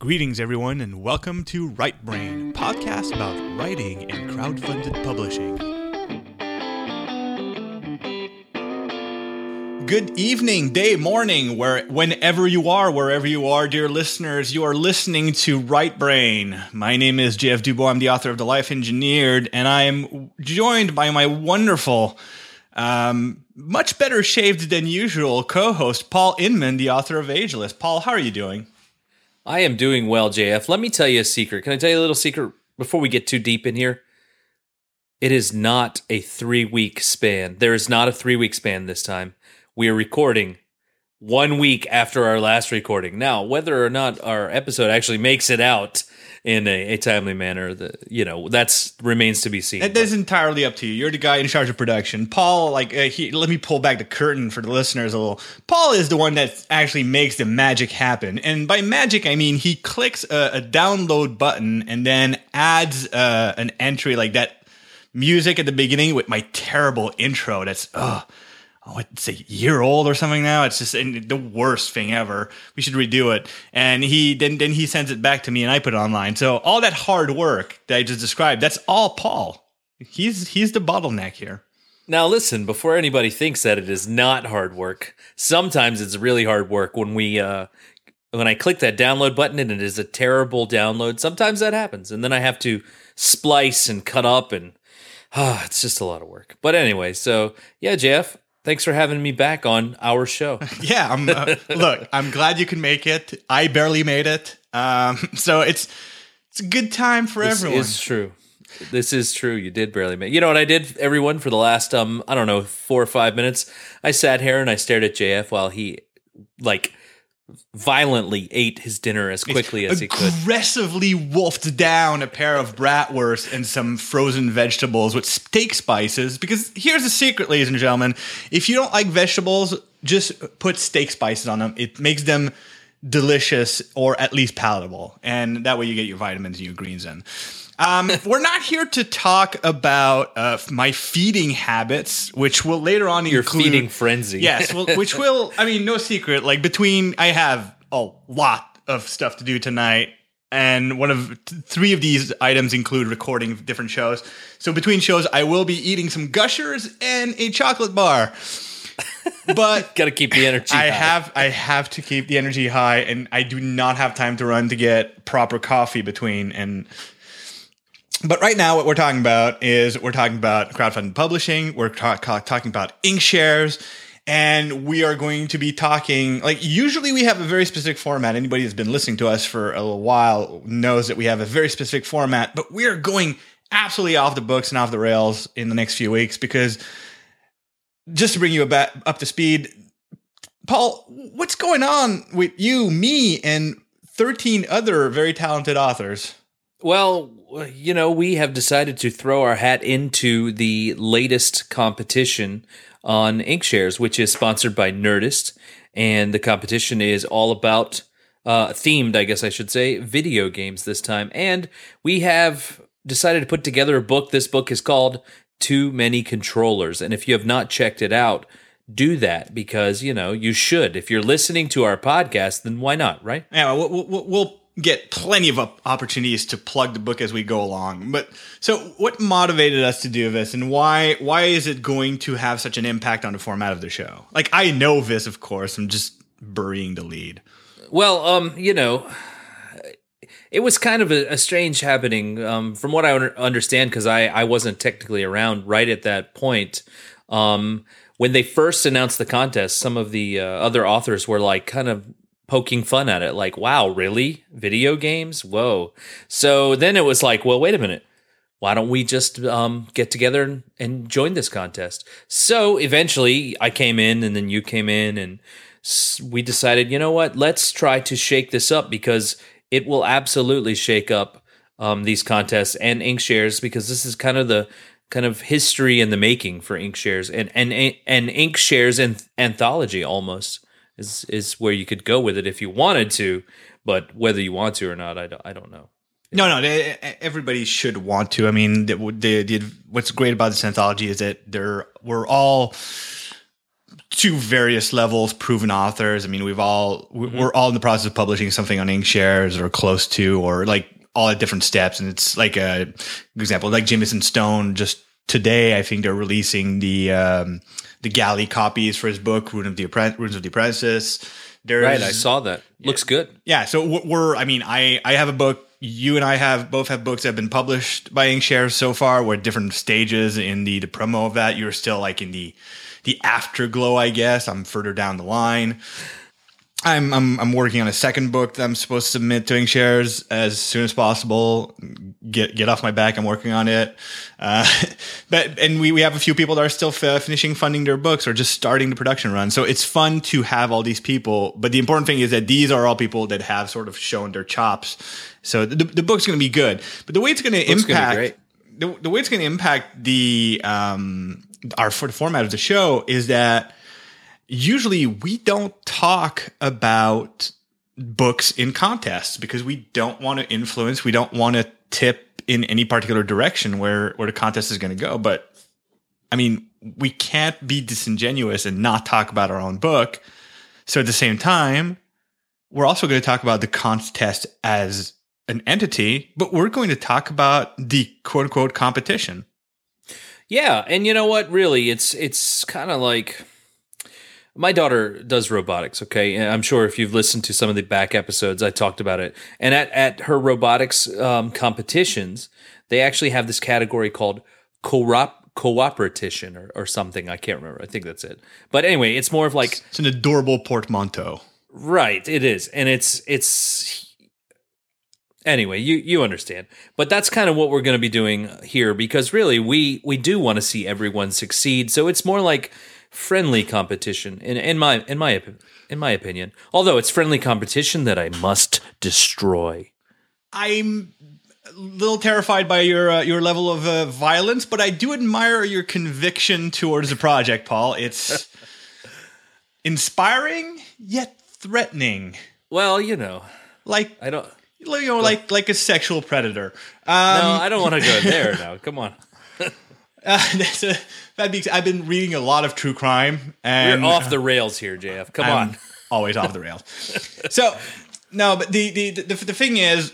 Greetings, everyone, and welcome to Right Brain, podcast about writing and crowdfunded publishing. Good evening, day, morning, where whenever you are, wherever you are, dear listeners, you are listening to Right Brain. My name is JF Dubeau. I'm the author of The Life Engineered, and I am joined by my wonderful, um, much better shaved than usual co-host Paul Inman, the author of Ageless. Paul, how are you doing? I am doing well, JF. Let me tell you a secret. Can I tell you a little secret before we get too deep in here? It is not a three week span. There is not a three week span this time. We are recording one week after our last recording. Now, whether or not our episode actually makes it out in a, a timely manner, the, you know, that's remains to be seen. That is entirely up to you. You're the guy in charge of production. Paul, like, uh, he, let me pull back the curtain for the listeners a little. Paul is the one that actually makes the magic happen. And by magic, I mean he clicks a, a download button and then adds uh, an entry like that music at the beginning with my terrible intro. That's, ugh oh, it's a year old or something now. It's just the worst thing ever. We should redo it. And he then then he sends it back to me, and I put it online. So all that hard work that I just described, that's all Paul. He's he's the bottleneck here. Now listen, before anybody thinks that it is not hard work, sometimes it's really hard work when we uh when I click that download button and it is a terrible download. Sometimes that happens, and then I have to splice and cut up and ah, it's just a lot of work. But anyway, so yeah, Jeff, Thanks for having me back on our show. yeah, I'm, uh, look, I'm glad you can make it. I barely made it, um, so it's it's a good time for this everyone. This is true. This is true. You did barely make. You know what I did, everyone, for the last um I don't know four or five minutes. I sat here and I stared at JF while he like violently ate his dinner as quickly as he could. Aggressively wolfed down a pair of bratwurst and some frozen vegetables with steak spices. Because here's the secret, ladies and gentlemen: if you don't like vegetables, just put steak spices on them. It makes them delicious or at least palatable, and that way you get your vitamins and your greens in. Um, we're not here to talk about uh, my feeding habits, which will later on your include, feeding frenzy. Yes, well, which will, I mean, no secret. Like between, I have a lot of stuff to do tonight, and one of th- three of these items include recording different shows. So between shows, I will be eating some gushers and a chocolate bar. But got to keep the energy. I high. have I have to keep the energy high, and I do not have time to run to get proper coffee between and but right now, what we're talking about is we're talking about crowdfunding publishing. We're ta- talking about Inkshares. And we are going to be talking, like, usually we have a very specific format. Anybody who's been listening to us for a little while knows that we have a very specific format, but we are going absolutely off the books and off the rails in the next few weeks because just to bring you about up to speed, Paul, what's going on with you, me, and 13 other very talented authors? Well, you know, we have decided to throw our hat into the latest competition on Inkshares, which is sponsored by Nerdist, and the competition is all about uh, themed, I guess I should say, video games this time. And we have decided to put together a book. This book is called Too Many Controllers, and if you have not checked it out, do that because you know you should. If you're listening to our podcast, then why not, right? Yeah, we'll, we'll, we'll get plenty of opportunities to plug the book as we go along. But so what motivated us to do this and why why is it going to have such an impact on the format of the show? Like I know this of course, I'm just burying the lead. Well, um, you know, it was kind of a, a strange happening um, from what I understand because I, I wasn't technically around right at that point. Um, when they first announced the contest, some of the uh, other authors were like kind of poking fun at it like wow really? Video games? Whoa. So then it was like well wait a minute. Why don't we just um, get together and, and, join this contest? So eventually i came in and then you came in and we decided you know what? Let's try to shake this up because it will absolutely shake up um, these contests and Inkshares because this is kind of the kind of history in the making for Inkshares and and and Inkshares and anthology almost is is where you could go with it if you wanted to, but whether you want to or not, I don't, I don't know. No, no, everybody should want to. I mean, the, the, the, what's great about this anthology is that there we're all to various levels, proven authors. I mean, we've all Mm-hmm. we're all in the process of publishing something on InkShares or close to, or like all at different steps. And it's like a example, like Jameson Stone. Just today, I think they're releasing the um, the galley copies for his book, Rune of the Appren- Runes of the Apprentice. There's, Right, I saw that. Looks good. yeah, so we're- we're. I mean, I I have a book. You and I have both have books that have been published by InkShares so far. We're at different stages in the the promo of that. You're still like in the the afterglow, I guess. I'm further down the line. I'm I'm I'm working on a second book that I'm supposed to submit to InkShares as soon as possible. Get get off my back. I'm working on it. Uh, but and we we have a few people that are still f- finishing funding their books or just starting the production run. So it's fun to have all these people. But the important thing is that these are all people that have sort of shown their chops. So the, the book's going to be good. But the way it's going to impact the, the way it's going to impact the um our for the format of the show is that usually we don't talk about books in contests because we don't want to influence we don't want to tip in any particular direction where where the contest is going to go. But i mean we can't be disingenuous and not talk about our own book. So at the same time we're also going to talk about the contest as an entity but we're going to talk about the quote unquote competition. Yeah, and you know what? Really, it's it's kind of like my daughter does robotics. Okay, and I'm sure if you've listened to some of the back episodes, I talked about it. And at at her robotics um, competitions, they actually have this category called co-op cooperation or, or something. I can't remember. I think that's it. But anyway, it's more of like it's an adorable portmanteau Right, it is. And it's it's anyway, you you understand. But that's kind of what we're going to be doing here because really we we do want to see everyone succeed. So it's more like friendly competition in in my in my in my opinion. Although it's friendly competition that I must destroy. I'm a little terrified by your uh, your level of uh, violence, but I do admire your conviction towards the project, Paul. It's inspiring yet threatening, Well, you know, like I don't you know, like like a sexual predator. Um, No, I don't want to go there now. Come on. uh, that's a, that being, I've been reading a lot of true crime, We're and off the rails here, JF. Come I'm on. always off the rails. So no, but the the the, the thing is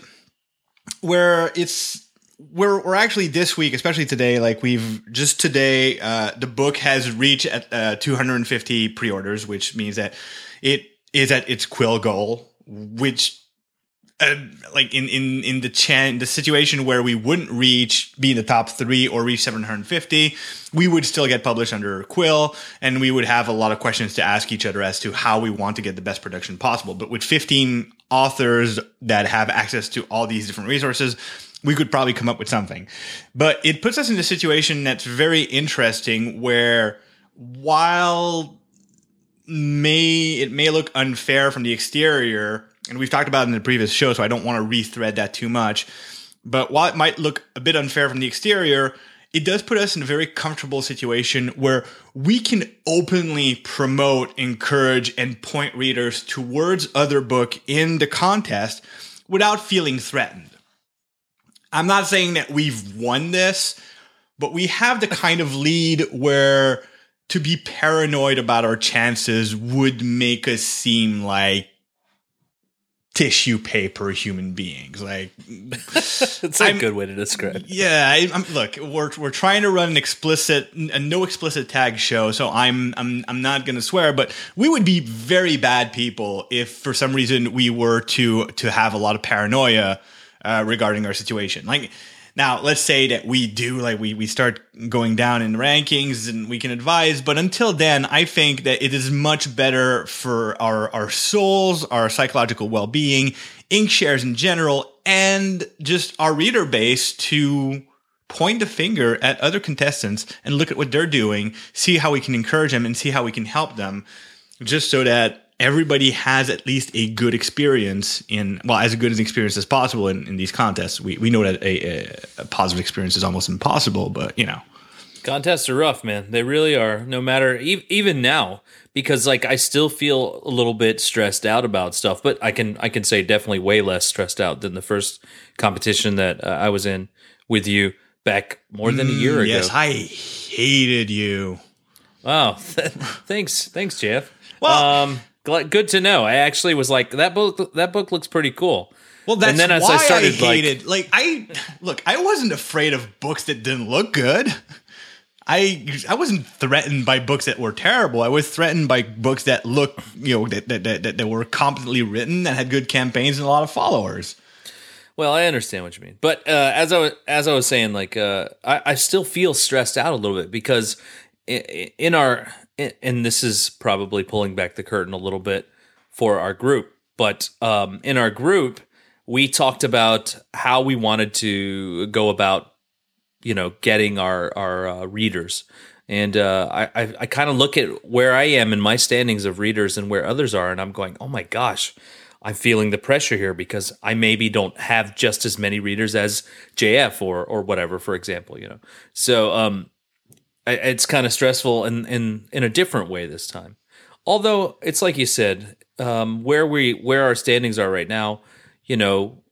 where it's we're we're actually this week, especially today. Like we've just today, uh, the book has reached at uh, 250 pre-orders, which means that it is at its quill goal, which. Uh, like in in in the chan the situation where we wouldn't reach be in the top three or reach 750 we would still get published under quill and we would have a lot of questions to ask each other as to how we want to get the best production possible. But with 15 authors that have access to all these different resources we could probably come up with something. But it puts us in a situation that's very interesting where while may it may look unfair from the exterior and we've talked about it in the previous show so i don't want to rethread that too much. But while it might look a bit unfair from the exterior it does put us in a very comfortable situation where we can openly promote encourage and point readers towards other book in the contest without feeling threatened. I'm not saying that we've won this but we have the kind of lead where to be paranoid about our chances would make us seem like tissue paper human beings. Like, It's a I'm- good way to describe. it. yeah, I, look, we're we're trying to run an explicit, a no explicit tag show, so I'm I'm I'm not going to swear, but we would be very bad people if, for some reason, we were to to have a lot of paranoia uh, regarding our situation. Like. Now, let's say that we do, like we, we start going down in rankings and we can advise, but until then, I think that it is much better for our, our souls, our psychological well being, Inkshares in general, and just our reader base to point the finger at other contestants and look at what they're doing, see how we can encourage them and see how we can help them, just so that everybody has at least a good experience in well as good an experience as possible in, in these contests we, we know that a, a, a positive experience is almost impossible but you know Contests are rough, man. They really are. No matter e- even now, because like I still feel a little bit stressed out about stuff, but I can I can say definitely way less stressed out than the first competition that uh, I was in with you back more than a year ago. yes i hated you Wow. thanks, thanks, Jeff. Well- um, good to know. I actually was like that book. That book looks pretty cool. Well, that's and then as why I started, I hated. Like, I look, I wasn't afraid of books that didn't look good. I I wasn't threatened by books that were terrible. I was threatened by books that look, you know, that that, that, that were competently written, that had good campaigns and a lot of followers. Well, I understand what you mean, but uh, as I was, as I was saying, like uh, I, I still feel stressed out a little bit because in, in our and this is probably pulling back the curtain a little bit for our group, but um, in our group we talked about how we wanted to go about, you know, getting our our uh, readers, and uh, I I, I kind of look at where I am in my standings of readers and where others are, and I'm going, oh my gosh. I'm feeling the pressure here because I maybe don't have just as many readers as JF or or whatever, for example, you know. So um, it's kind of stressful in in in a different way this time. Although it's like you said, um, where we where our standings are right now, you know,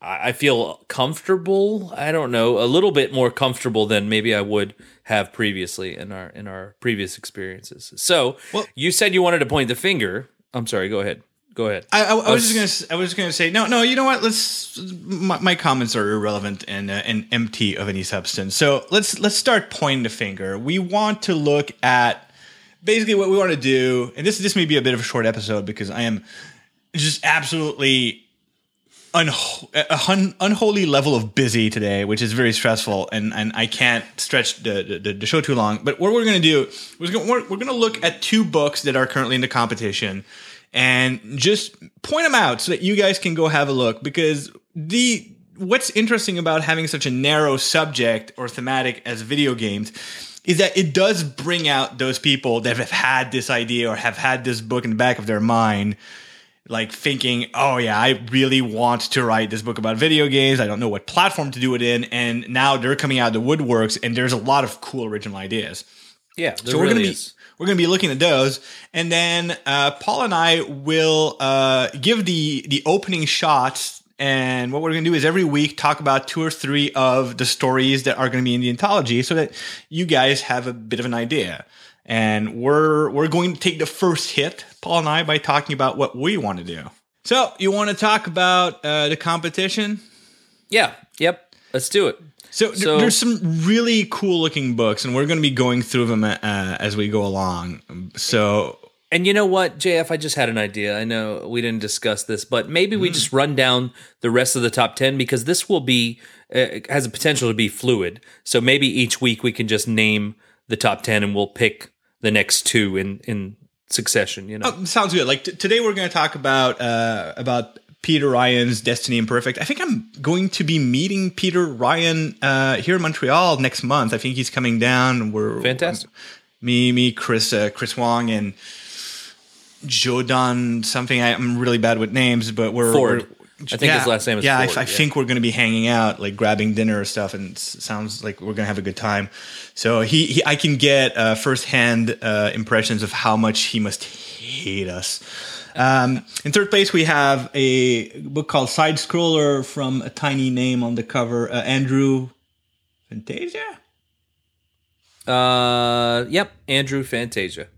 I, I feel comfortable. I don't know, a little bit more comfortable than maybe I would have previously in our in our previous experiences. So Well- you said you wanted to point the finger. I'm sorry. Go ahead. Go ahead. I, I, I was just gonna. I was just gonna say no, no. You know what? Let's. My, my comments are irrelevant and uh, and empty of any substance. So let's let's start pointing the finger. We want to look at basically what we want to do, and this this may be a bit of a short episode because I am just absolutely unho- a hun- unholy level of busy today, which is very stressful, and, and I can't stretch the, the, the show too long. But what we're going to do is we're, we're going to look at two books that are currently in the competition and just point them out so that you guys can go have a look because the what's interesting about having such a narrow subject or thematic as video games is that it does bring out those people that have had this idea or have had this book in the back of their mind like thinking, oh yeah, I really want to write this book about video games. I don't know what platform to do it in, and now they're coming out of the woodworks, and there's a lot of cool original ideas. Yeah. So we're gonna be we're gonna be looking at those, and then uh, Paul and I will uh, give the the opening shots. And what we're going to do is every week talk about two or three of the stories that are going to be in the anthology, so that you guys have a bit of an idea. And we're we're going to take the first hit, Paul and I, by talking about what we want to do. So you want to talk about uh, the competition? Yeah. Yep. Let's do it. So, So- there's some really cool looking books, and we're going to be going through them uh, as we go along. So And you know what, JF? I just had an idea. I know we didn't discuss this, but maybe we just run down the rest of the top 10 because this will be, uh, has a potential to be fluid. So maybe each week we can just name the top 10 and we'll pick the next two in, in succession, you know? Oh, sounds good. Like t- today, we're going to talk about uh, about Peter Ryan's Destiny Imperfect. I think I'm going to be meeting Peter Ryan uh, here in Montreal next month. I think he's coming down. We're Fantastic. me, me, Chris, uh, Chris Wong, and Jodan something. I, I'm really bad with names, but we're Ford. we're- I think his last name is yeah. I- Ford, I, yeah. think we're going to be hanging out, like grabbing dinner or stuff, and it sounds like we're going to have a good time. So he, he I can get uh, firsthand uh, impressions of how much he must hate us. Um, in third place, we have a book called Side Scroller from a tiny name on the cover, uh, Andrew Fantasia. Uh, yep. Andrew Fantasia.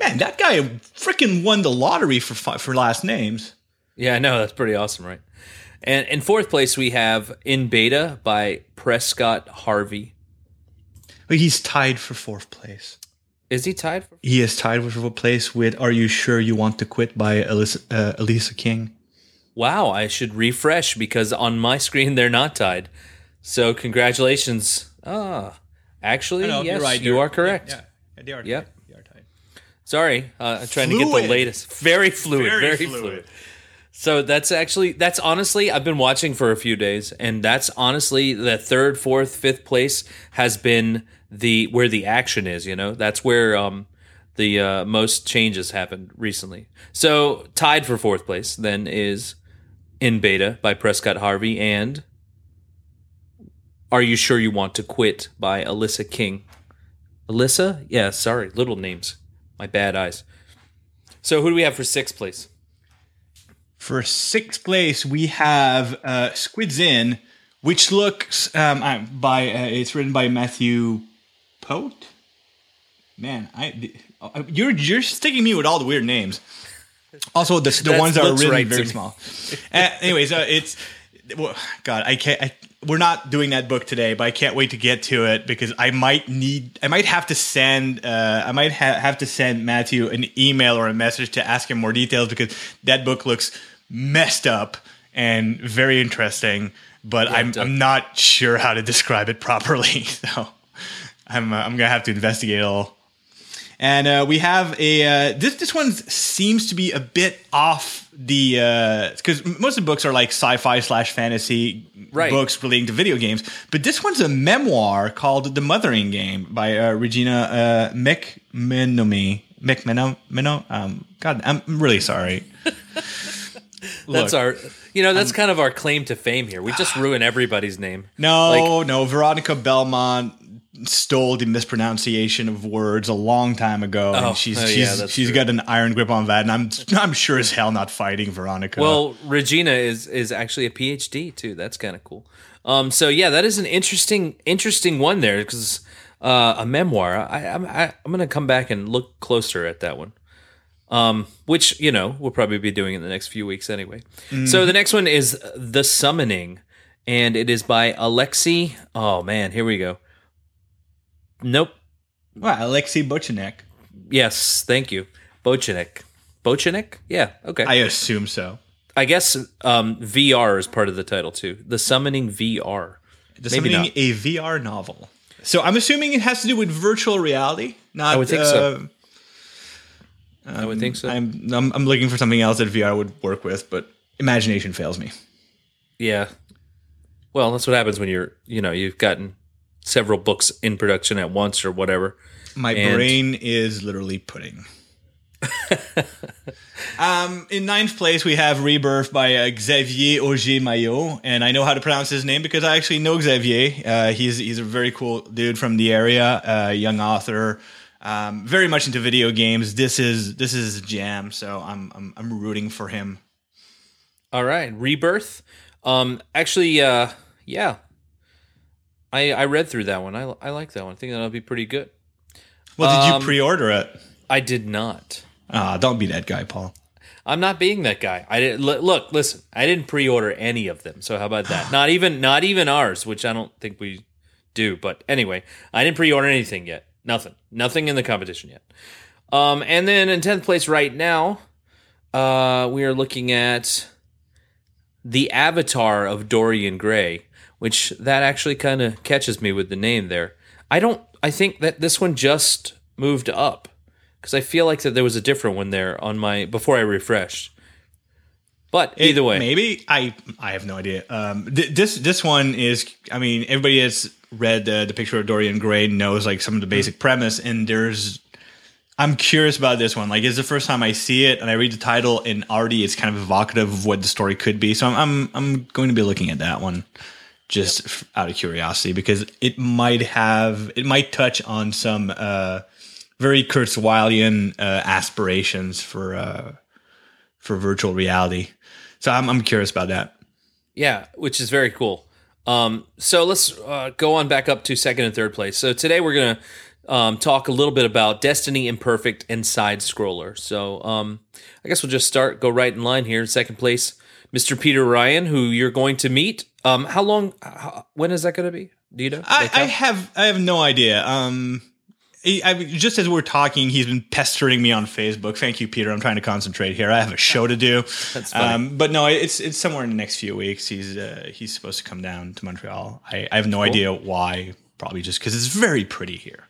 Man, that guy freaking won the lottery for for last names. Yeah, I know. That's pretty awesome, right? And in fourth place, we have In Beta by Prescott Harvey. But he's tied for fourth place. Is he tied for? He is tied for place with "Are You Sure You Want to Quit" by Elisa, uh, Elisa King. Wow, I should refresh because on my screen they're not tied. So congratulations. Ah, actually, yes, you are correct. Yeah, yeah, they are. Yep. tied. They are tied. Sorry, uh, I'm trying to get the latest. Very fluid. Very Very, fluid. fluid. So that's actually that's honestly I've been watching for a few days, and that's honestly the third, fourth, fifth place has been the where the action is. You know, that's where um the uh, most changes happened recently. So tied for fourth place then is in beta by Prescott Harvey and Are You Sure You Want to Quit by Alyssa King. Alyssa? Yeah, sorry, little names. My bad eyes. So who do we have for sixth place? For sixth place, we have uh, Squids In, which looks um, by uh, it's written by Matthew Coat. Man, I uh, you're you're sticking me with all the weird names. Also, the, the ones that are really right very small. uh, anyways, uh, it's well, God. I can't. I, we're not doing that book today, but I can't wait to get to it because I might need. I might have to send. Uh, I might ha- have to send Matthew an email or a message to ask him more details because that book looks messed up and very interesting. But I'm it. I'm not sure how to describe it properly, so I'm uh, I'm gonna have to investigate it all. And uh, we have a uh, this this one seems to be a bit off the because most of the books are like sci-fi slash fantasy Right. books relating to video games, but this one's a memoir called The Mothering Game by uh, Regina uh, McMenomy. McMeno, Meno, um, God, I'm really sorry. That's Look, our, you know, that's kind of our claim to fame here. We just ruin everybody's name. No, like, no. Veronica Belmont stole the mispronunciation of words a long time ago, Oh, and she's oh, yeah, she's true. got an iron grip on that, and I'm I'm sure as hell not fighting Veronica. Well, Regina is is actually a PhD too. That's kind of cool. Um, so yeah, that is an interesting interesting one there because uh, a memoir. I, I'm I, I'm gonna come back and look closer at that one. Um, which you know we'll probably be doing in the next few weeks anyway. So the next one is the Summoning, and it is by Alexei. Oh man, here we go. Nope. wow, Alexei Bochenek. Yes, thank you, Bochenek. Bochenek? Yeah. Okay. I assume so. I guess um, VR is part of the title too. The Summoning VR. The Maybe Summoning not. a VR novel. So I'm assuming it has to do with virtual reality. Not, I would think so. uh, I would think so. I'm, I'm I'm looking for something else that VR would work with, but imagination fails me. yeah. Well, that's what happens when you're, you know, you've gotten several books in production at once or whatever. My And- brain is literally pudding. um, in ninth place, we have Rebirth by uh, Xavier Auger Maillot, and I know how to pronounce his name because I actually know Xavier. Uh, he's he's a very cool dude from the area, uh, young author, um, very much into video games. This is this is jam, so I'm I'm, I'm rooting for him. All right, Rebirth. Um, actually, uh, yeah, I I read through that one. I I like that one. I think that'll be pretty good. Well, did Um, you pre-order it? I did not. Ah, don't be that guy, Paul. I'm not being that guy. I didn't look, look. Listen, I didn't pre-order any of them. So how about that? not even, not even ours, which I don't think we do. But anyway, I didn't pre-order anything yet. Nothing. Nothing in the competition yet. Um, and then in tenth place right now, uh, we are looking at the Avatar of Dorian Gray, which that actually kind of catches me with the name there. I don't. I think that this one just moved up because I feel like that there was a different one there on my before I refreshed. But It- either way, maybe I I have no idea. Um, th- this this one is. I mean, everybody has read the, the picture of Dorian Gray knows like some of the basic premise, and there's. I'm curious about this one. Like, it's the first time I see it, and I read the title, and already it's kind of evocative of what the story could be. So I'm I'm, I'm going to be looking at that one, just f- out of curiosity, because it might have it might touch on some uh, very Kurzweilian uh, aspirations for uh, for virtual reality. So I'm I'm curious about that. Yeah, which is very cool. Um, so let's uh, go on back up to second and third place. So today we're gonna um, talk a little bit about Destiny Imperfect and Side Scroller. So um, I guess we'll just start, go right in line here. Second place, Mr. Peter Ryan, who you're going to meet. Um, how long? How, when is that going to be? Do you know? I, I have I have no idea. Um, I, I- just as we're talking, he's been pestering me on Facebook. Thank you, Peter. I'm trying to concentrate here. I have a show to do. That's funny. Um, but no, it's it's somewhere in the next few weeks. He's uh, he's supposed to come down to Montreal. I, I have no idea why. Probably just because it's very pretty here.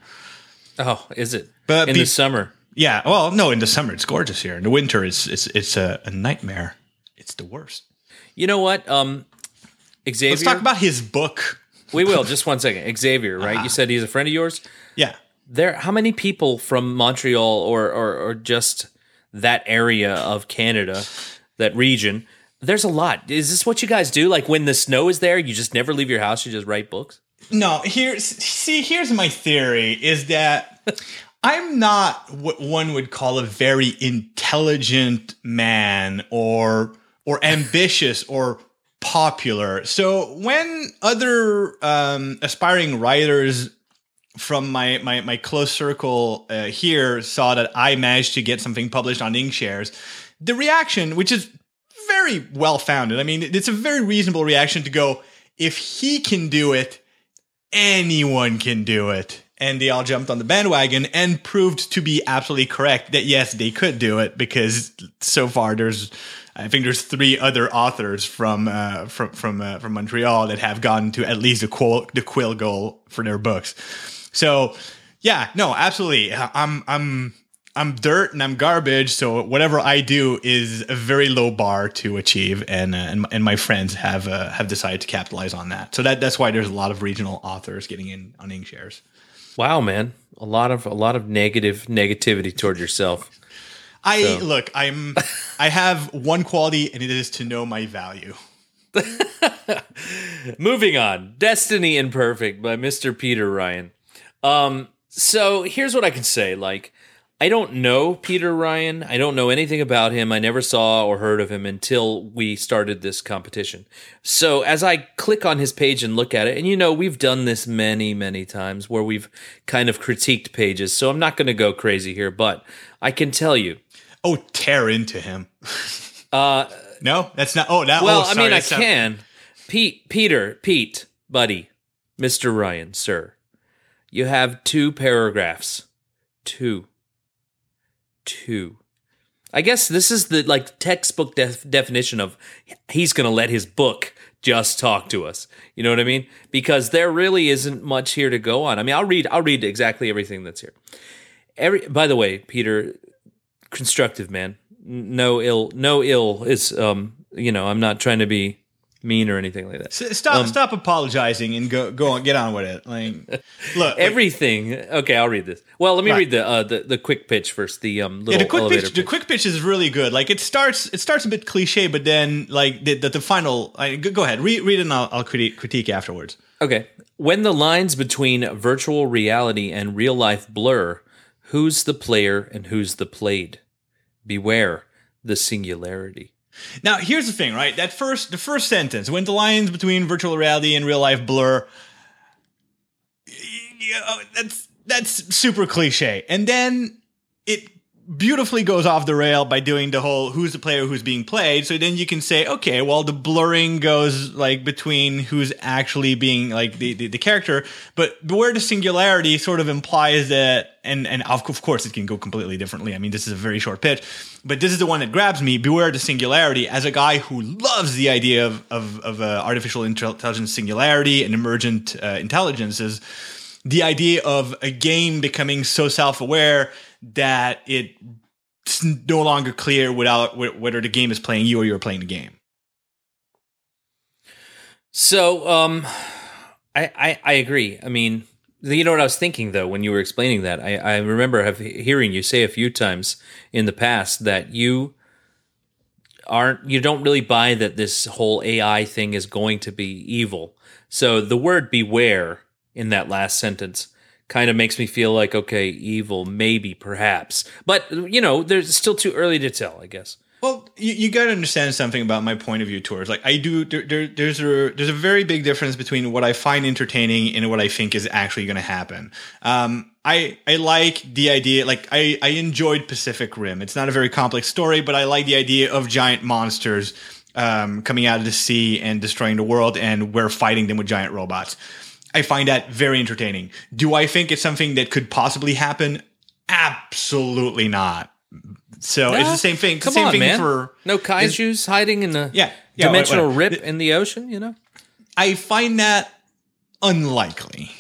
oh, is it? But in be- the summer. Yeah. Well, no, in the summer it's gorgeous here. In the winter, it's it's it's a, a nightmare. It's the worst. You know what? Um, Xavier. Let's talk about his book. we will. Just one second. Xavier, right? Uh-huh. You said he's a friend of yours. Yeah. there how many people from Montreal or, or or just that area of Canada, that region? There's a lot. Is this what you guys do? Like when the snow is there, you just never leave your house. You just write books. No, here's see. Here's my theory: is that I'm not what one would call a very intelligent man, or or ambitious, or popular. So when other um, aspiring writers from my my, my close circle uh, here saw that I managed to get something published on InkShares, the reaction, which is very well founded. I mean, it's a very reasonable reaction to go. If he can do it, anyone can do it. And they all jumped on the bandwagon and proved to be absolutely correct that yes, they could do it because so far there's, I think there's three other authors from uh, from from uh, from Montreal that have gotten to at least the quill the quill goal for their books. So yeah, no, absolutely. I'm I'm I'm dirt and I'm garbage, so whatever I do is a very low bar to achieve, and uh, and, and my friends have uh, have decided to capitalize on that. So that that's why there's a lot of regional authors getting in on InkShares. Wow, man, a lot of a lot of negative negativity toward yourself. I so. look, I'm I have one quality, and it is to know my value. Moving on, Destiny Imperfect by Mr. Peter Ryan. Um, so here's what I can say, like I don't know Peter Ryan. I don't know anything about him. I never saw or heard of him until we started this competition. So as I click on his page and look at it, and you know, we've done this many, many times where we've kind of critiqued pages. So I'm not going to go crazy here, but I can tell you. Oh, tear into him. uh, no, that's not. Oh, that. Well, oh, sorry, I mean, I can. Pete, Peter, Pete, buddy, Mr. Ryan, sir. You have two paragraphs. Two two. I guess this is the like textbook def- definition of he's going to let his book just talk to us. You know what I mean? Because there really isn't much here to go on. I mean, I'll read I'll read exactly everything that's here. Every by the way, Peter, constructive man. No ill no ill is um you know, I'm not trying to be mean or anything like that. Stop, um, stop apologizing and go, go on, get on with it. Like, look, everything. Okay, I'll read this. Well, let me right. read the, uh, the the quick pitch first. The um, yeah, the quick pitch, pitch, The quick pitch is really good. Like, it starts, it starts a bit cliche, but then like the the, the final. I, go ahead, read, read it, and I'll, I'll critique, critique afterwards. Okay. When the lines between virtual reality and real life blur, who's the player and who's the played? Beware the singularity. Now, here's the thing, right? That first, the first sentence, when the lines between virtual reality and real life blur, yeah, oh, that's that's super cliche. And then it beautifully goes off the rail by doing the whole who's the player who's being played. So then you can say, okay, well, the blurring goes like between who's actually being like the, the, the character, but where the singularity sort of implies that, and, and of course it can go completely differently. I mean, this is a very short pitch, but this is the one that grabs me. Beware the singularity as a guy who loves the idea of, of, of uh, artificial intelligence singularity and emergent uh, intelligences. The idea of a game becoming so self aware that it's no longer clear without whether the game is playing you or you're playing the game. So, um, I, I, I agree. I mean, you know what I was thinking though when you were explaining that. I, I remember have hearing you say a few times in the past that you aren't you don't really buy that this whole AI thing is going to be evil. So the word beware in that last sentence kind of makes me feel like okay, evil, maybe, perhaps, but you know, there's still too early to tell, I guess. Well, you, you got to understand something about my point of view towards like I do. There, there, there's a there's a very big difference between what I find entertaining and what I think is actually going to happen. Um, I I like the idea. Like I I enjoyed Pacific Rim. It's not a very complex story, but I like the idea of giant monsters um, coming out of the sea and destroying the world, and we're fighting them with giant robots. I find that very entertaining. Do I think it's something that could possibly happen? Absolutely not. So it's the same thing. It's Come same on, thing man. for no kaiju's hiding in the yeah, yeah dimensional rip in the ocean. You know, I find that unlikely.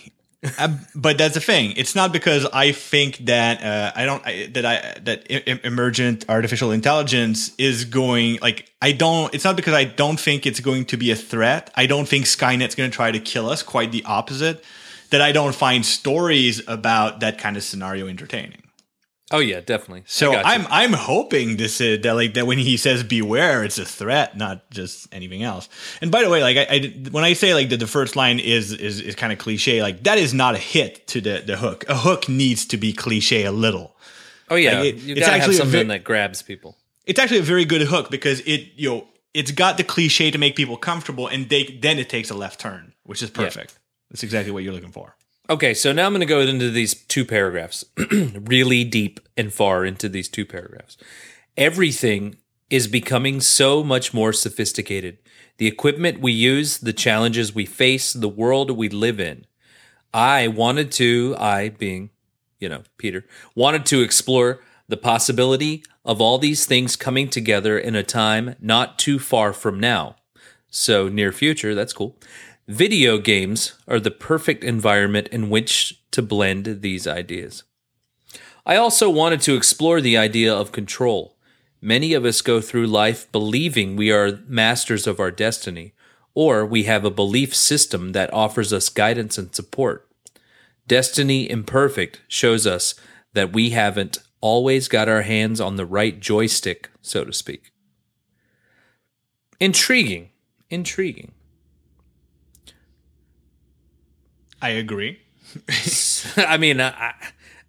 Uh, but that's the thing. It's not because I think that uh, I don't I, that I that I- emergent artificial intelligence is going like I don't. It's not because I don't think it's going to be a threat. I don't think Skynet's going to try to kill us. Quite the opposite. That I don't find stories about that kind of scenario entertaining. Oh yeah, definitely. So I'm I'm hoping this is that like that when he says beware, it's a threat, not just anything else. And by the way, like I, I when I say like that the first line is is is kind of cliche, like that is not a hit to the the hook. A hook needs to be cliche a little. Oh yeah, like it, you gotta have something that grabs people. It's actually a very good hook because it you know it's got the cliche to make people comfortable, and they then it takes a left turn, which is perfect. Yeah. That's exactly what you're looking for. Okay, so now I'm going to go into these two paragraphs, really deep and far into these two paragraphs. Everything is becoming so much more sophisticated. The equipment we use, the challenges we face, the world we live in. I wanted to, I being, you know, Peter, wanted to explore the possibility of all these things coming together in a time not too far from now. So, near future, that's cool. Video games are the perfect environment in which to blend these ideas. I also wanted to explore the idea of control. Many of us go through life believing we are masters of our destiny, or we have a belief system that offers us guidance and support. Destiny Imperfect shows us that we haven't always got our hands on the right joystick, so to speak. Intriguing. Intriguing. I agree. I mean, I,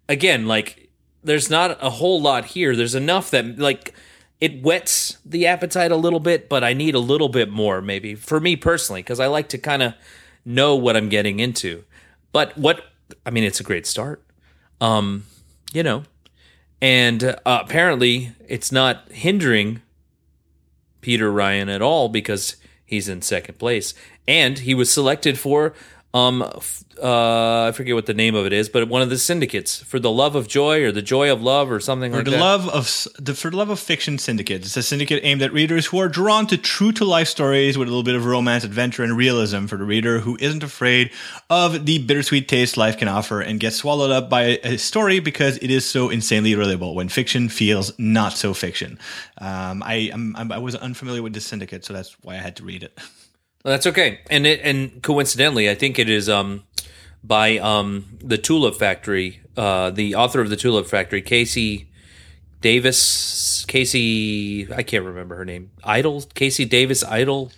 again, like, there's not a whole lot here. There's enough that, like, it whets the appetite a little bit, but I need a little bit more, maybe, for me personally, because I like to kind of know what I'm getting into. But what, I mean, it's a great start. Um, you know, and uh, apparently it's not hindering Peter Ryan at all because he's in second place. And he was selected for um uh I forget what the name of it is, but one of the syndicates for the love of joy or the joy of love or something for like the that. love of the for the love of fiction syndicate. It's a syndicate aimed at readers who are drawn to true to life stories with a little bit of romance, adventure, and realism for the reader who isn't afraid of the bittersweet taste life can offer and gets swallowed up by a story because it is so insanely relatable. When fiction feels not so fiction. Um, I I'm, I was unfamiliar with this syndicate, so that's why I had to read it. Well, that's okay. And it, and coincidentally, I think it is um by um the Tulip Factory, uh the author of the Tulip Factory, Casey Davis, Casey, I can't remember her name. Idol, Casey Davis Idol.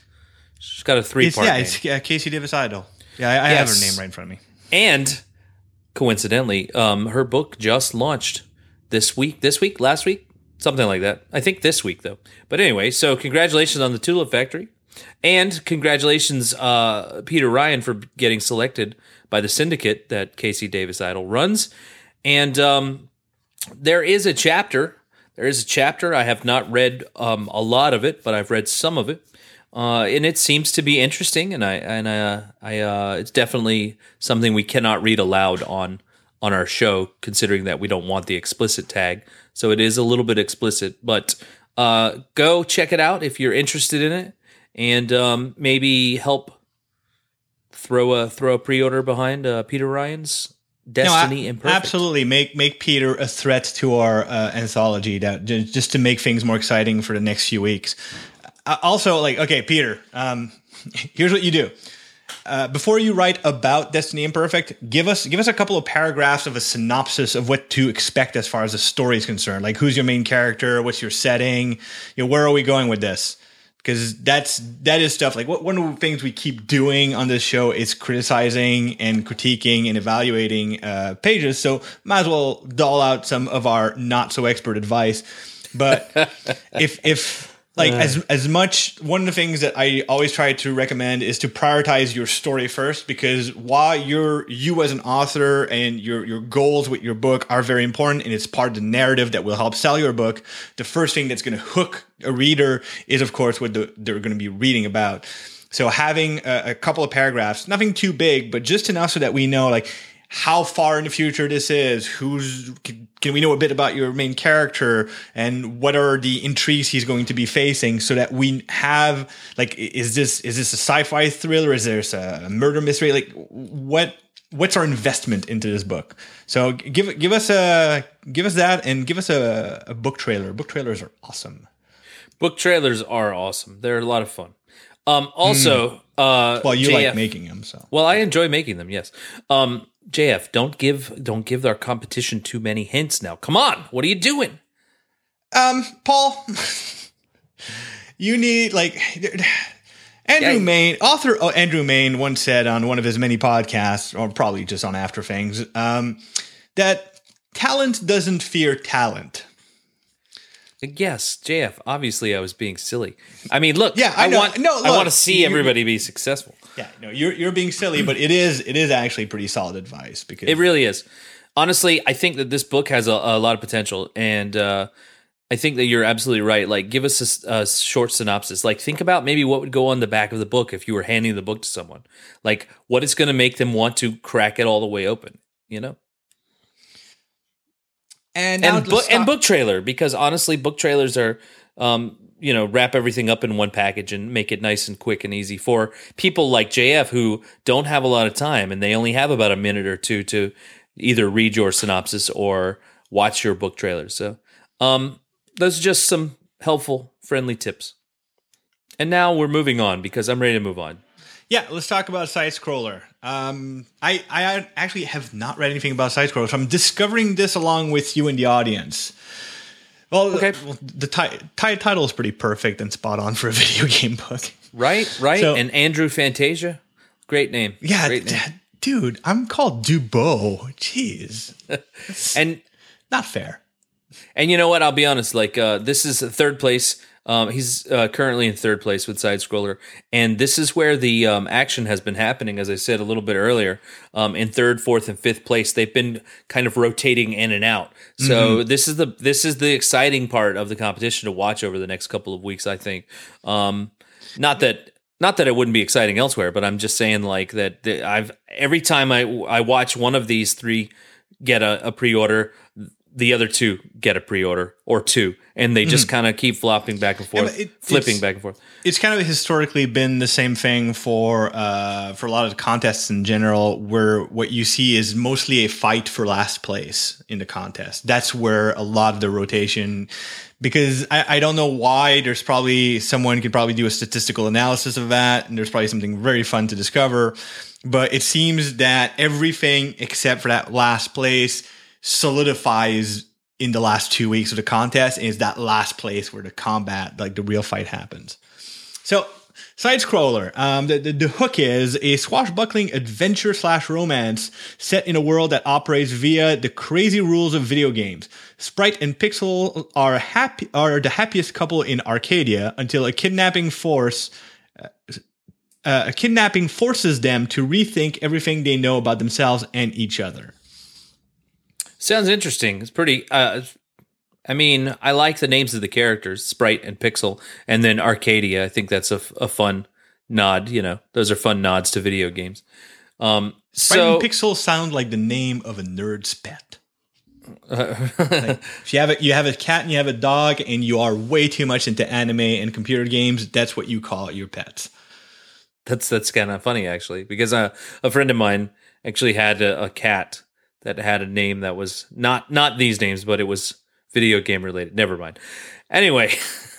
She's got a three part yeah, name. it's uh, Casey Davis Idol. Yeah, I, I have her name right in front of me. And coincidentally, um, her book just launched this week, this week, last week, something like that. I think this week though. But anyway, so congratulations on the Tulip Factory, and congratulations, uh, Peter Ryan, for getting selected by the syndicate that Casey Davis Idol runs. And um, there is a chapter. There is a chapter. I have not read um, a lot of it, but I've read some of it, uh, and it seems to be interesting. And I and uh, I uh, it's definitely something we cannot read aloud on on our show, considering that we don't want the explicit tag. So it is a little bit explicit, but uh, go check it out if you're interested in it, and um, maybe help throw a throw a pre order behind uh, Peter Ryan's Destiny No, a- Imperfect. Absolutely, make make Peter a threat to our uh, anthology that just to make things more exciting for the next few weeks. Uh, also, like, okay, Peter, um, here's what you do. Uh, before you write about Destiny Imperfect, give us give us a couple of paragraphs of a synopsis of what to expect as far as the story is concerned. Like, who's your main character? What's your setting? You know, where are we going with this? Because that's that is stuff like what one of the things we keep doing on this show is criticizing and critiquing and evaluating uh, pages. So might as well doll out some of our not so expert advice. But if if like as as much one of the things that I always try to recommend is to prioritize your story first because while you're you as an author and your your goals with your book are very important and it's part of the narrative that will help sell your book, the first thing that's going to hook a reader is of course what the, they're going to be reading about. So having a, a couple of paragraphs, nothing too big, but just enough so that we know like how far in the future this is, who's can, we know a bit about your main character and what are the intrigues he's going to be facing so that we have like is this is this a sci-fi thriller is this a murder mystery like what what's our investment into this book so give give us a give us that and give us a, a book trailer book trailers are awesome Book trailers are awesome. They're a lot of fun. Um, also, uh, well you JF like making them so Well, I enjoy making them. Yes. Um, JF, don't give don't give our competition too many hints. Now, come on. What are you doing? Um, Paul, you need like Andrew Yeah. Mayne, author oh, Andrew Mayne once said on one of his many podcasts, or probably just on After Things, um, that talent doesn't fear talent. Yes, JF. Obviously, I was being silly. I mean, look. Yeah, I know. want. No, I want to see everybody be successful. Yeah, no, you're you're being silly, but it is it is actually pretty solid advice because It really is. Honestly, I think that this book has a, a lot of potential, and uh, I think that you're absolutely right. Like, give us a short synopsis. Like, think about maybe what would go on the back of the book if you were handing the book to someone. Like, what is going to make them want to crack it all the way open. You know, and and and book trailer because honestly, book trailers are. Um, you know, wrap everything up in one package and make it nice and quick and easy for people like JF who don't have a lot of time and they only have about a minute or two to either read your synopsis or watch your book trailer. So, um, those are just some helpful, friendly tips. And now we're moving on because I'm ready to move on. Yeah, let's talk about side scroller. Um, I I actually have not read anything about side scroller, so I'm discovering this along with you and the audience. Well, Okay. well, the ti- ti- title is pretty perfect and spot on for a video game book. Right, right. So- and Andrew Fantasia, great name. Yeah, great name. d- dude, I'm called Dubeau. Jeez, And not fair. And you know what? I'll be honest. Like uh, this is third place. Um, he's uh, currently in third place with side scroller, and this is where the um, action has been happening. As I said a little bit earlier, um, in third, fourth, and fifth place, they've been kind of rotating in and out. So this is the this is the exciting part of the competition to watch over the next couple of weeks. I think. Um, not that not that it wouldn't be exciting elsewhere, but I'm just saying like that. I've every time I I watch one of these three get a, a pre-order the other two get a pre-order or two and they just kind of keep flopping back and forth it- flipping back and forth it's kind of historically been the same thing for uh, for a lot of the contests in general, where what you see is mostly a fight for last place in the contest. That's where a lot of the rotation, because I, I don't know why. There's probably someone could probably do a statistical analysis of that, and there's probably something very fun to discover. But it seems that everything except for that last place solidifies in the last two weeks of the contest is that last place where the combat, like the real fight happens. So, side scroller. Um, the, the, the hook is a swashbuckling adventure slash romance set in a world that operates via the crazy rules of video games. Sprite and Pixel are happy are the happiest couple in Arcadia until a kidnapping force. Uh, a kidnapping forces them to rethink everything they know about themselves and each other. Sounds interesting it's pretty uh i mean i like the names of the characters sprite and pixel and then arcadia i think that's a fun nod you know those are fun nods to video games um Sprite so and Pixel sound like the name of a nerd's pet. Like, if you have a you have a cat and you have a dog and you are way too much into anime and computer games, that's what you call your pets. That's that's kind of funny actually, because uh, a friend of mine actually had a, a cat that had a name that was not not these names, but it was video game related. Never mind. Anyway,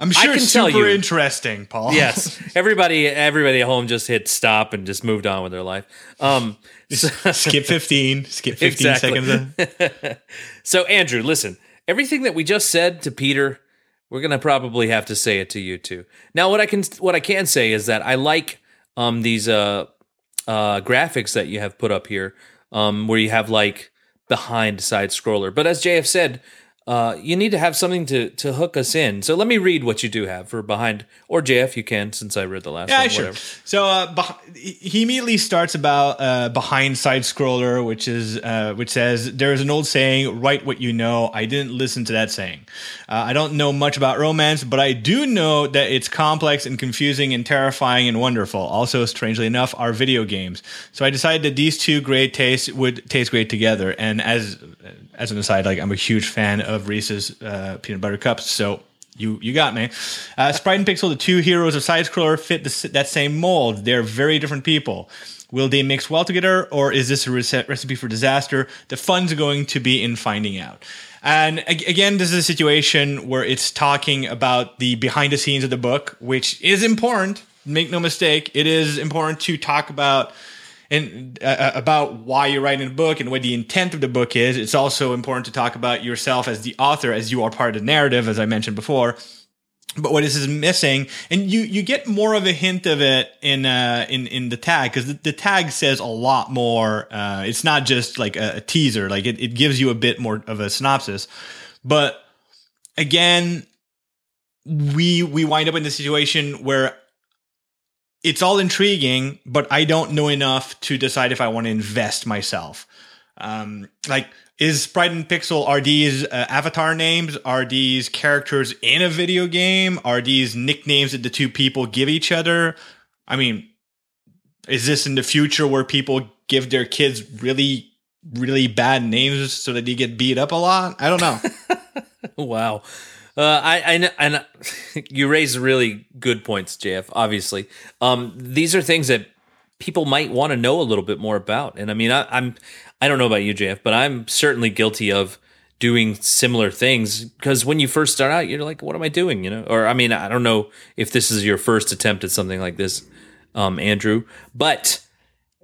I'm sure can it's tell super you- interesting, Paul. yes, everybody everybody at home just hit stop and just moved on with their life. Um, so, skip 15, skip 15 Exactly. seconds. so Andrew, listen, everything that we just said to Peter, we're gonna probably have to say it to you too. Now, what I can what I can say is that I like um these uh uh graphics that you have put up here, um where you have like behind side scroller. But as JF said, uh, you need to have something to to hook us in. So let me read what you do have for behind, or JF, you can since I read the last Yeah, one. sure. Whatever. So uh, beh- he immediately starts about uh, behind side scroller, which is uh, which says there is an old saying: "Write what you know." I didn't listen to that saying. Uh, I don't know much about romance, but I do know that it's complex and confusing and terrifying and wonderful. Also, strangely enough, are video games. So I decided that these two great tastes would taste great together. And as as an aside, like I'm a huge fan of Reese's uh, peanut butter cups, so you you got me. Uh, Sprite and Pixel, the two heroes of side scroller, fit the, that same mold. They're very different people. Will they mix well together, or is this a recipe for disaster? The fun's going to be in finding out. And again, this is a situation where it's talking about the behind the scenes of the book, which is important. Make no mistake, it is important to talk about and uh, about why you're writing a book and what the intent of the book is. It's also important to talk about yourself as the author, as you are part of the narrative, as I mentioned before. But what is missing, and you you get more of a hint of it in uh, in in the tag because the, the tag says a lot more. Uh, it's not just like a, a teaser; like it, it gives you a bit more of a synopsis. But again, we we wind up in the situation where it's all intriguing, but I don't know enough to decide if I want to invest myself. Um, like, is Sprite and Pixel are these uh, avatar names? Are these characters in a video game? Are these nicknames that the two people give each other? I mean, is this in the future where people give their kids really, really bad names so that they get beat up a lot? I don't know. wow. Uh, I, I, and you raise really good points, JF. Obviously, um, these are things that people might want to know a little bit more about. And I mean, I, I'm, I don't know about you, JF, but I'm certainly guilty of doing similar things because when you first start out, you're like, "What am I doing?" You know, or I mean, I don't know if this is your first attempt at something like this, um, Andrew, but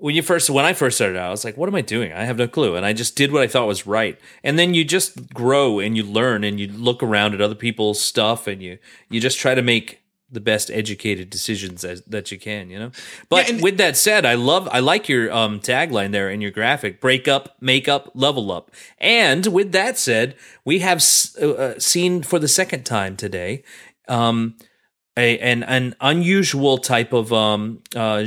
when you first when I first started out, I was like, what am I doing? I have no clue. And I just did what I thought was right. And then you just grow and you learn and you look around at other people's stuff and you you just try to make the best educated decisions as, that you can, you know. But yeah, with that said, I love I like your um, tagline there in your graphic: break up, make up, level up. And with that said, we have uh, uh, seen for the second time today um, a an an unusual type of um, uh,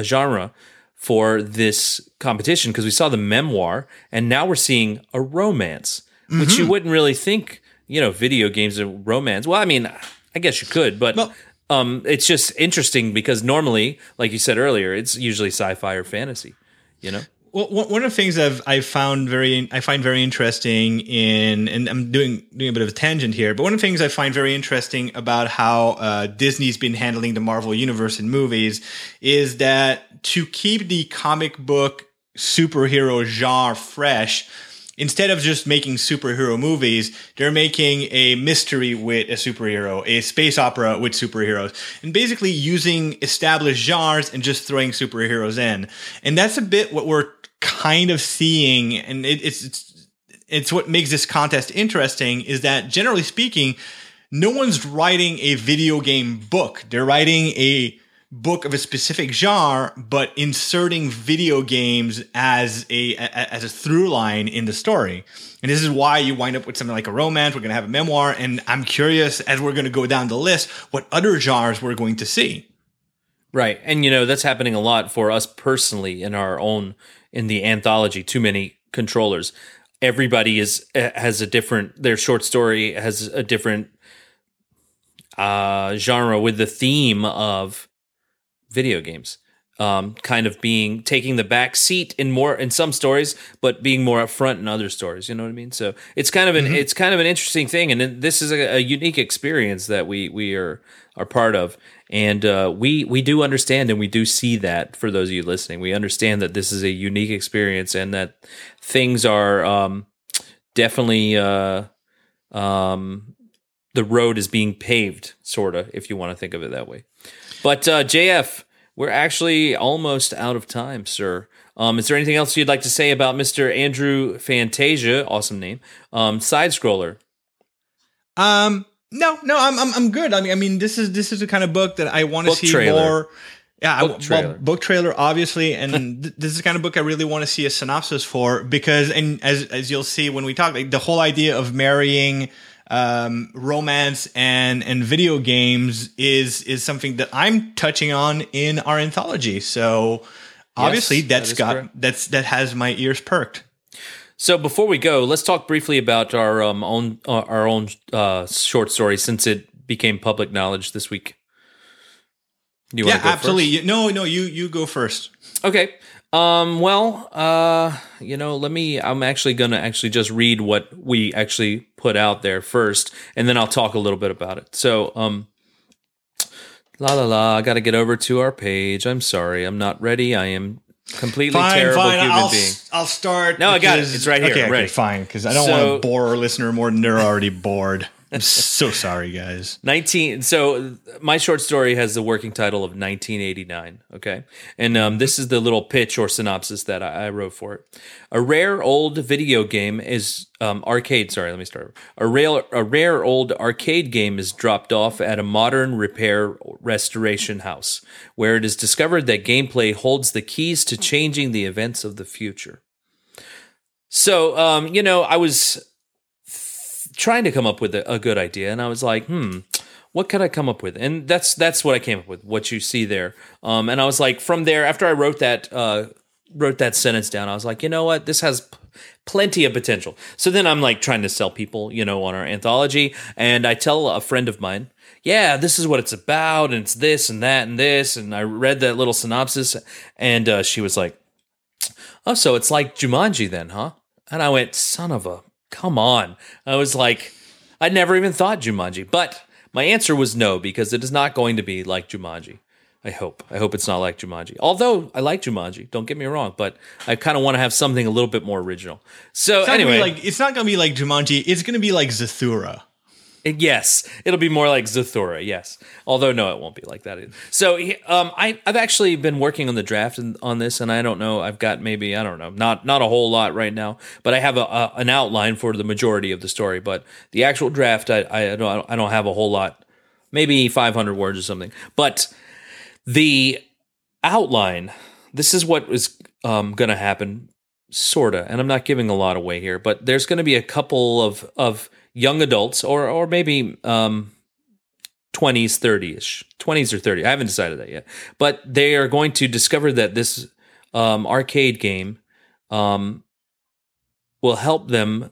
genre for this competition because we saw the memoir and now we're seeing a romance, mm-hmm. which you mm-hmm. wouldn't really think, you know, video games are romance. Well, I mean, I guess you could, but well, um, it's just interesting because normally, like you said earlier, it's usually sci-fi or fantasy, you know? Well, one of the things I've I found very I find very interesting in and I'm doing doing a bit of a tangent here, but one of the things I find very interesting about how uh, Disney's been handling the Marvel universe in movies is that to keep the comic book superhero genre fresh, instead of just making superhero movies, they're making a mystery with a superhero, a space opera with superheroes, and basically using established genres and just throwing superheroes in. And that's a bit what we're kind of seeing, and it, it's it's it's what makes this contest interesting is that generally speaking, no one's writing a video game book. They're writing a book of a specific genre, but inserting video games as a, a, as a through line in the story. And this is why you wind up with something like a romance. We're going to have a memoir, and I'm curious as we're going to go down the list what other genres we're going to see. Right, and you know that's happening a lot for us personally in our own in the anthology too many controllers. Everybody is eh, has a different their short story has a different uh, genre with the theme of video games um, kind of being taking the back seat in more in some stories, but being more upfront in other stories. You know what I mean? So it's kind of an mm-hmm. it's kind of an interesting thing, and this is a, a, unique experience that we we are are part of, and uh, we we do understand and we do see that for those of you listening, we understand that this is a unique experience and that things are um, definitely uh, um, the road is being paved, sort of, if you want to think of it that way. But uh, JF we're actually almost out of time, sir. Um, is there anything else you'd like to say about Mr. Andrew Fantasia? Awesome name. Um, side scroller. Um, no, no, I'm, I'm, I'm good. I mean, I mean, this is this is the kind of book that I want to see trailer. more. Yeah, book I, trailer. Well, book trailer, obviously, and th- this is the kind of book I really want to see a synopsis for because, and as as you'll see when we talk, like, the whole idea of marrying um, romance and and video games is is something that I'm touching on in our anthology. So obviously yes, that's that got correct. that's that has my ears perked. So before we go, let's talk briefly about our um, own uh, our own uh, short story since it became public knowledge this week. You yeah, absolutely. First? No, no, you you go first. Okay. Um, well, uh, you know, let me, I'm actually going to actually just read what we actually put out there first, and then I'll talk a little bit about it. So, um, la la la, I got to get over to our page. I'm sorry. I'm not ready. I am completely fine, terrible fine. human I'll, being. I'll start. No, I got it. It's right here. Okay, okay fine. Because I don't so, want to bore our listener more than they're already bored. I'm so sorry, guys. 19. So my short story has the working title of 1989. Okay. And um, this is the little pitch or synopsis that I, I, wrote for it. A rare old video game is um, arcade. Sorry, let me start. A rare, a rare old arcade game is dropped off at a modern repair restoration house where it is discovered that gameplay holds the keys to changing the events of the future. So, um, you know, I was trying to come up with a, a good idea, and I was like, hmm, what could I come up with? And that's that's what I came up with. What you see there, um, and I was like, from there, after I wrote that uh, wrote that sentence down, I was like, you know what, this has p- plenty of potential. So then I'm like trying to sell people, you know, on our anthology, and I tell a friend of mine, yeah, this is what it's about, and it's this and that and this, and I read that little synopsis, and uh, she was like, oh, so it's like Jumanji then, huh? And I went, son of a, come on. I was like, I never even thought Jumanji, but my answer was no because it is not going to be like Jumanji. I hope. I hope it's not like Jumanji. Although I like Jumanji, don't get me wrong, but I kind of want to have something a little bit more original. So It's not gonna be anyway, like it's not gonna be like Jumanji. It's gonna be like Zathura. Yes, it'll be more like Zathura. Yes, although no, it won't be like that. So um, I I've actually been working on the draft on this, and I don't know. I've got maybe I don't know, not not a whole lot right now, but I have a, a an outline for the majority of the story. But the actual draft, I I don't I don't have a whole lot, maybe 500 words or something. But the outline this is what is um, going to happen sorta and i'm not giving a lot away here but there's going to be a couple of of young adults or or maybe um 20s 30ish 20s or 30 i haven't decided that yet. But they are going to discover that this um arcade game um will help them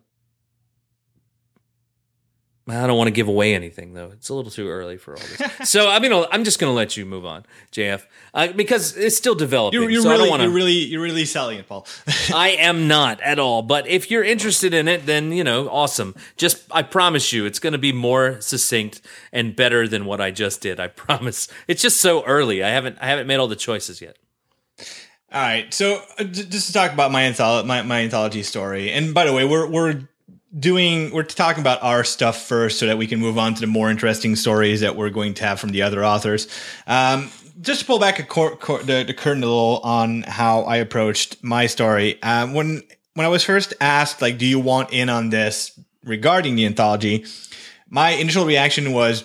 I don't want to give away anything though. It's a little too early for all this. so I mean, I'm just going to let you move on, JF, uh, because it's still developing. You're, you're so I really, don't want you're really, you're really selling it, Paul. I am not at all. But if you're interested in it, then you know, awesome. Just I promise you, it's going to be more succinct and better than what I just did. I promise. It's just so early. I haven't I haven't made all the choices yet. All right, so uh, just to talk about my antholo- my, my anthology story, and by the way, we're we're doing we're talking about our stuff first, so that we can move on to the more interesting stories that we're going to have from the other authors. Um, just to pull back a cor- cor- the, the curtain a little on how I approached my story. Um, when when I was first asked, like, do you want in on this regarding the anthology? My initial reaction was,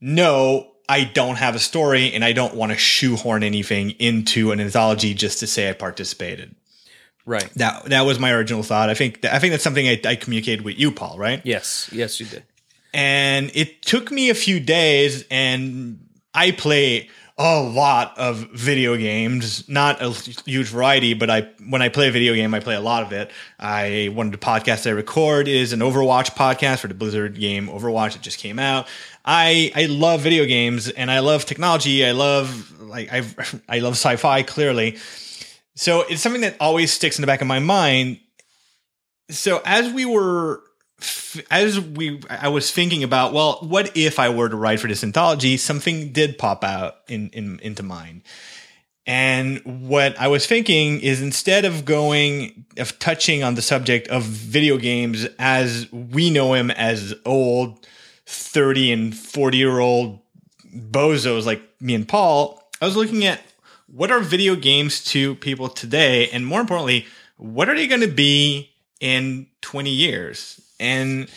no, I don't have a story and I don't want to shoehorn anything into an anthology just to say I participated. Right. That that was my original thought. I think I think that's something I, I communicated with you, Paul, right? Yes. Yes, you did. And it took me a few days, and I play a lot of video games. Not a huge variety, but I when I play a video game, I play a lot of it. I one of the podcasts I record is an Overwatch podcast for the Blizzard game Overwatch that just came out. I I love video games and I love technology. I love like I I love sci-fi clearly. So it's something that always sticks in the back of my mind. So as we were as we I was thinking about, well, what if I were to write for this anthology? Something did pop out in, in into mind. And what I was thinking is instead of going of touching on the subject of video games as we know him as old 30 and 40 year old bozos like me and Paul, I was looking at what are video games to people today and more importantly, what are they going to be in 20 years? And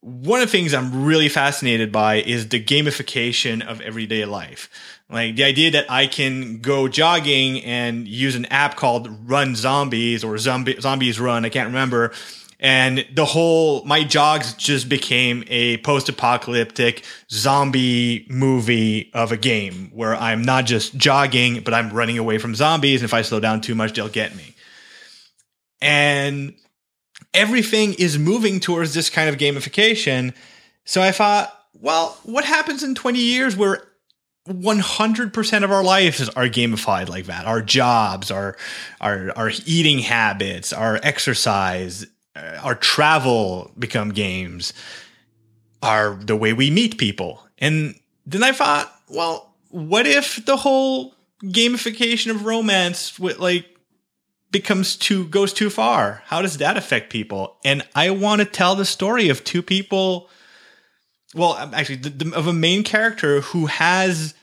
one of the things I'm really fascinated by is the gamification of everyday life. Like the idea that I can go jogging and use an app called Run Zombies or Zombie, Zombies Run, I can't remember. And the whole, my jogs just became a post apocalyptic zombie movie of a game where I'm not just jogging, but I'm running away from zombies. And if I slow down too much, they'll get me. And everything is moving towards this kind of gamification. So I thought, well, what happens in 20 years where 100% of our lives are gamified like that? Our jobs, our our our eating habits, our exercise, Uh, our travel become games. Our the way we meet people. And then I thought, well, what if the whole gamification of romance with like becomes too goes too far how does that affect people and i want to tell the story of two people well um, actually the, the, of a main character who has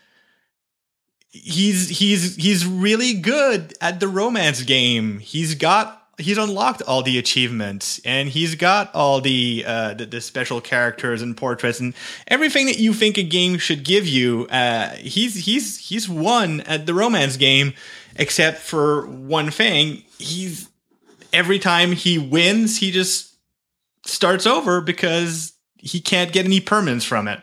he's he's he's really good at the romance game he's got he's unlocked all the achievements and he's got all the uh the, the special characters and portraits and everything that you think a game should give you. Uh he's he's he's won at the romance game except for one thing. He's every time he wins he just starts over because he can't get any permanence from it.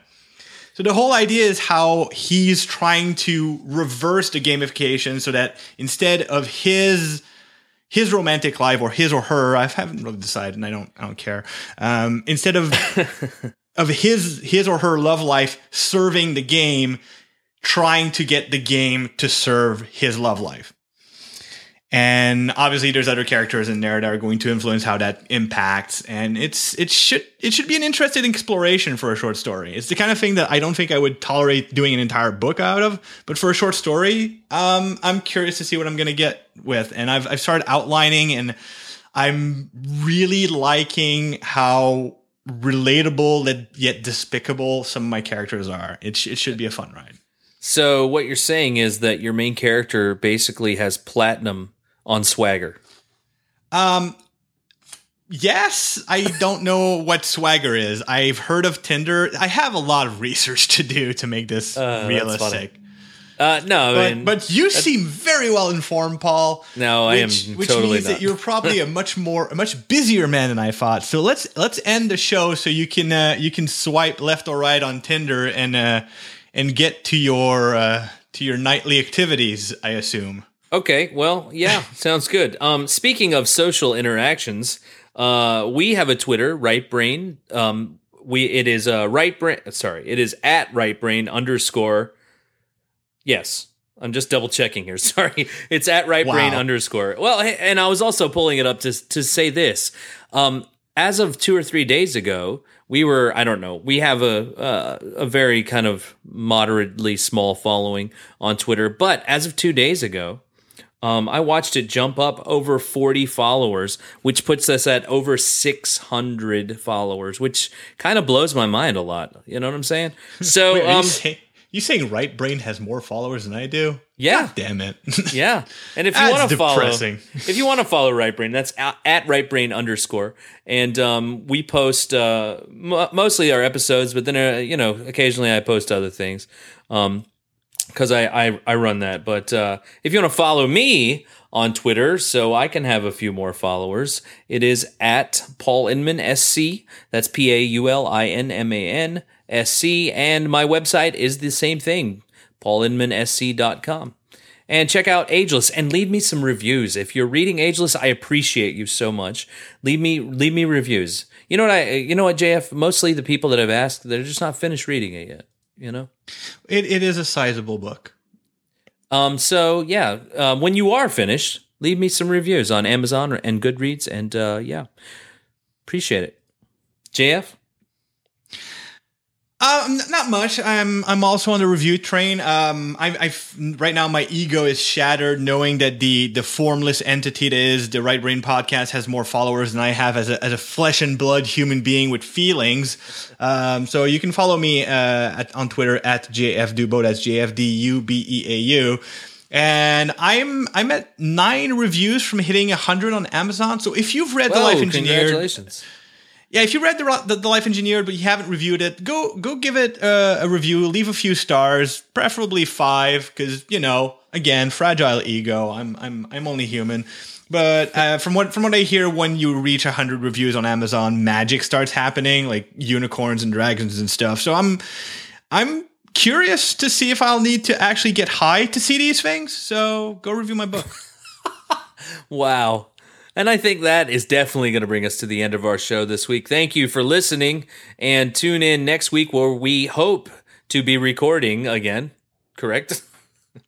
So the whole idea is how he's trying to reverse the gamification so that instead of his his romantic life or his or her, I haven't really decided, and I don't I don't care. Um, instead of of his his or her love life serving the game, trying to get the game to serve his love life. And obviously there's other characters in there that are going to influence how that impacts. And it's it should it should be an interesting exploration for a short story. It's the kind of thing that I don't think I would tolerate doing an entire book out of, but for a short story, um, I'm curious to see what I'm gonna get with. And I've I've started outlining and I'm really liking how relatable yet despicable some of my characters are. It, sh- it should be a fun ride. So what you're saying is that your main character basically has platinum on swagger. Um yes, I don't know what swagger is. I've heard of Tinder. I have a lot of research to do to make this uh, realistic. Uh, no, but, I mean, but you seem very well informed, Paul. No, which, I am which totally means not. that you're probably a much more, a much busier man than I thought. So let's let's end the show so you can uh, you can swipe left or right on Tinder and uh, and get to your uh, to your nightly activities. I assume. Okay, well, yeah, sounds good. Um, speaking of social interactions, uh, we have a Twitter, Right Brain. Um, we it is uh, Right Brain. Sorry, it is at Right Brain underscore. Yes, I'm just double checking here. Sorry, it's at Right Wow. Brain underscore. Well, and I was also pulling it up to to say this. Um, as of two or three days ago, we were I don't know. We have a uh, a very kind of moderately small following on Twitter, but as of two days ago, um, I watched it jump up over 40 followers, which puts us at over 600 followers, which kind of blows my mind a lot. You know what I'm saying? So, Wait, um, you, say, you saying Right Brain has more followers than I do? yeah, God damn it. yeah. And if you want to follow, if you want to follow Right Brain, that's at, at Right Brain underscore. And um, we post uh, m- mostly our episodes, but then uh, you know occasionally I post other things. Um, because I, I I run that. But uh, if you want to follow me on Twitter, so I can have a few more followers, it is at Paul Inman SC. That's P A U L I N M A N S C, and my website is the same thing, paulinmansc.com. And check out Ageless and leave me some reviews. If you're reading Ageless, I appreciate you so much. Leave me leave me reviews. You know what I you know what JF mostly the people that I've asked they're just not finished reading it yet, you know? it, it is a sizable book. Um, so yeah, um, when you are finished, leave me some reviews on Amazon and Goodreads, and uh, yeah, appreciate it. JF, Um, not much. I'm I'm also on the review train. Um, I, I right now my ego is shattered knowing that the the formless entity that is the Right Brain Podcast has more followers than I have as a as a flesh and blood human being with feelings. Um, so you can follow me uh, at, on Twitter at jfdubeau. That's j f d u b e a u. And I'm I'm at nine reviews from hitting hundred on Amazon. So if you've read The Life Engineered, congratulations. Yeah, if you read the, the the Life Engineered but you haven't reviewed it, go go give it a review. Leave a few stars, preferably five, because you know, again, fragile ego. I'm I'm I'm only human. But uh, from what from what I hear, when you reach hundred reviews on Amazon, magic starts happening, like unicorns and dragons and stuff. So I'm I'm curious to see if I'll need to actually get high to see these things. So go review my book. Wow. And I think that is definitely going to bring us to the end of our show this week. Thank you for listening and tune in next week where we hope to be recording again. Correct?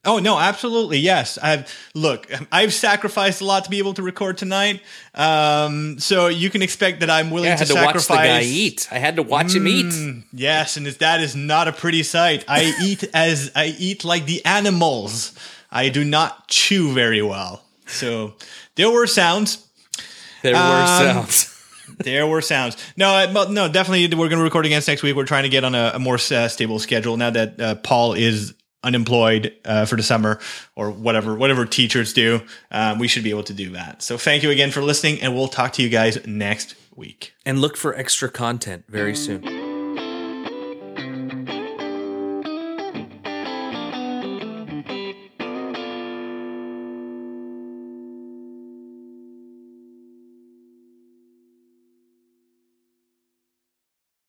Oh no, absolutely yes. I've look, I've sacrificed a lot to be able to record tonight. Um, so you can expect that I'm willing Yeah, I to had to watch sacrifice. the guy eat. I had to watch him eat. Mm, yes, and that is not a pretty sight. I eat as I eat like the animals. I do not chew very well. So there were sounds. There were Um, sounds. There were sounds. No, no, definitely we're going to record again next week. We're trying to get on a, a more uh, stable schedule now that uh, Paul is unemployed uh, for the summer or whatever whatever teachers do. Um, we should be able to do that. So thank you again for listening, and we'll talk to you guys next week. and look for extra content very soon.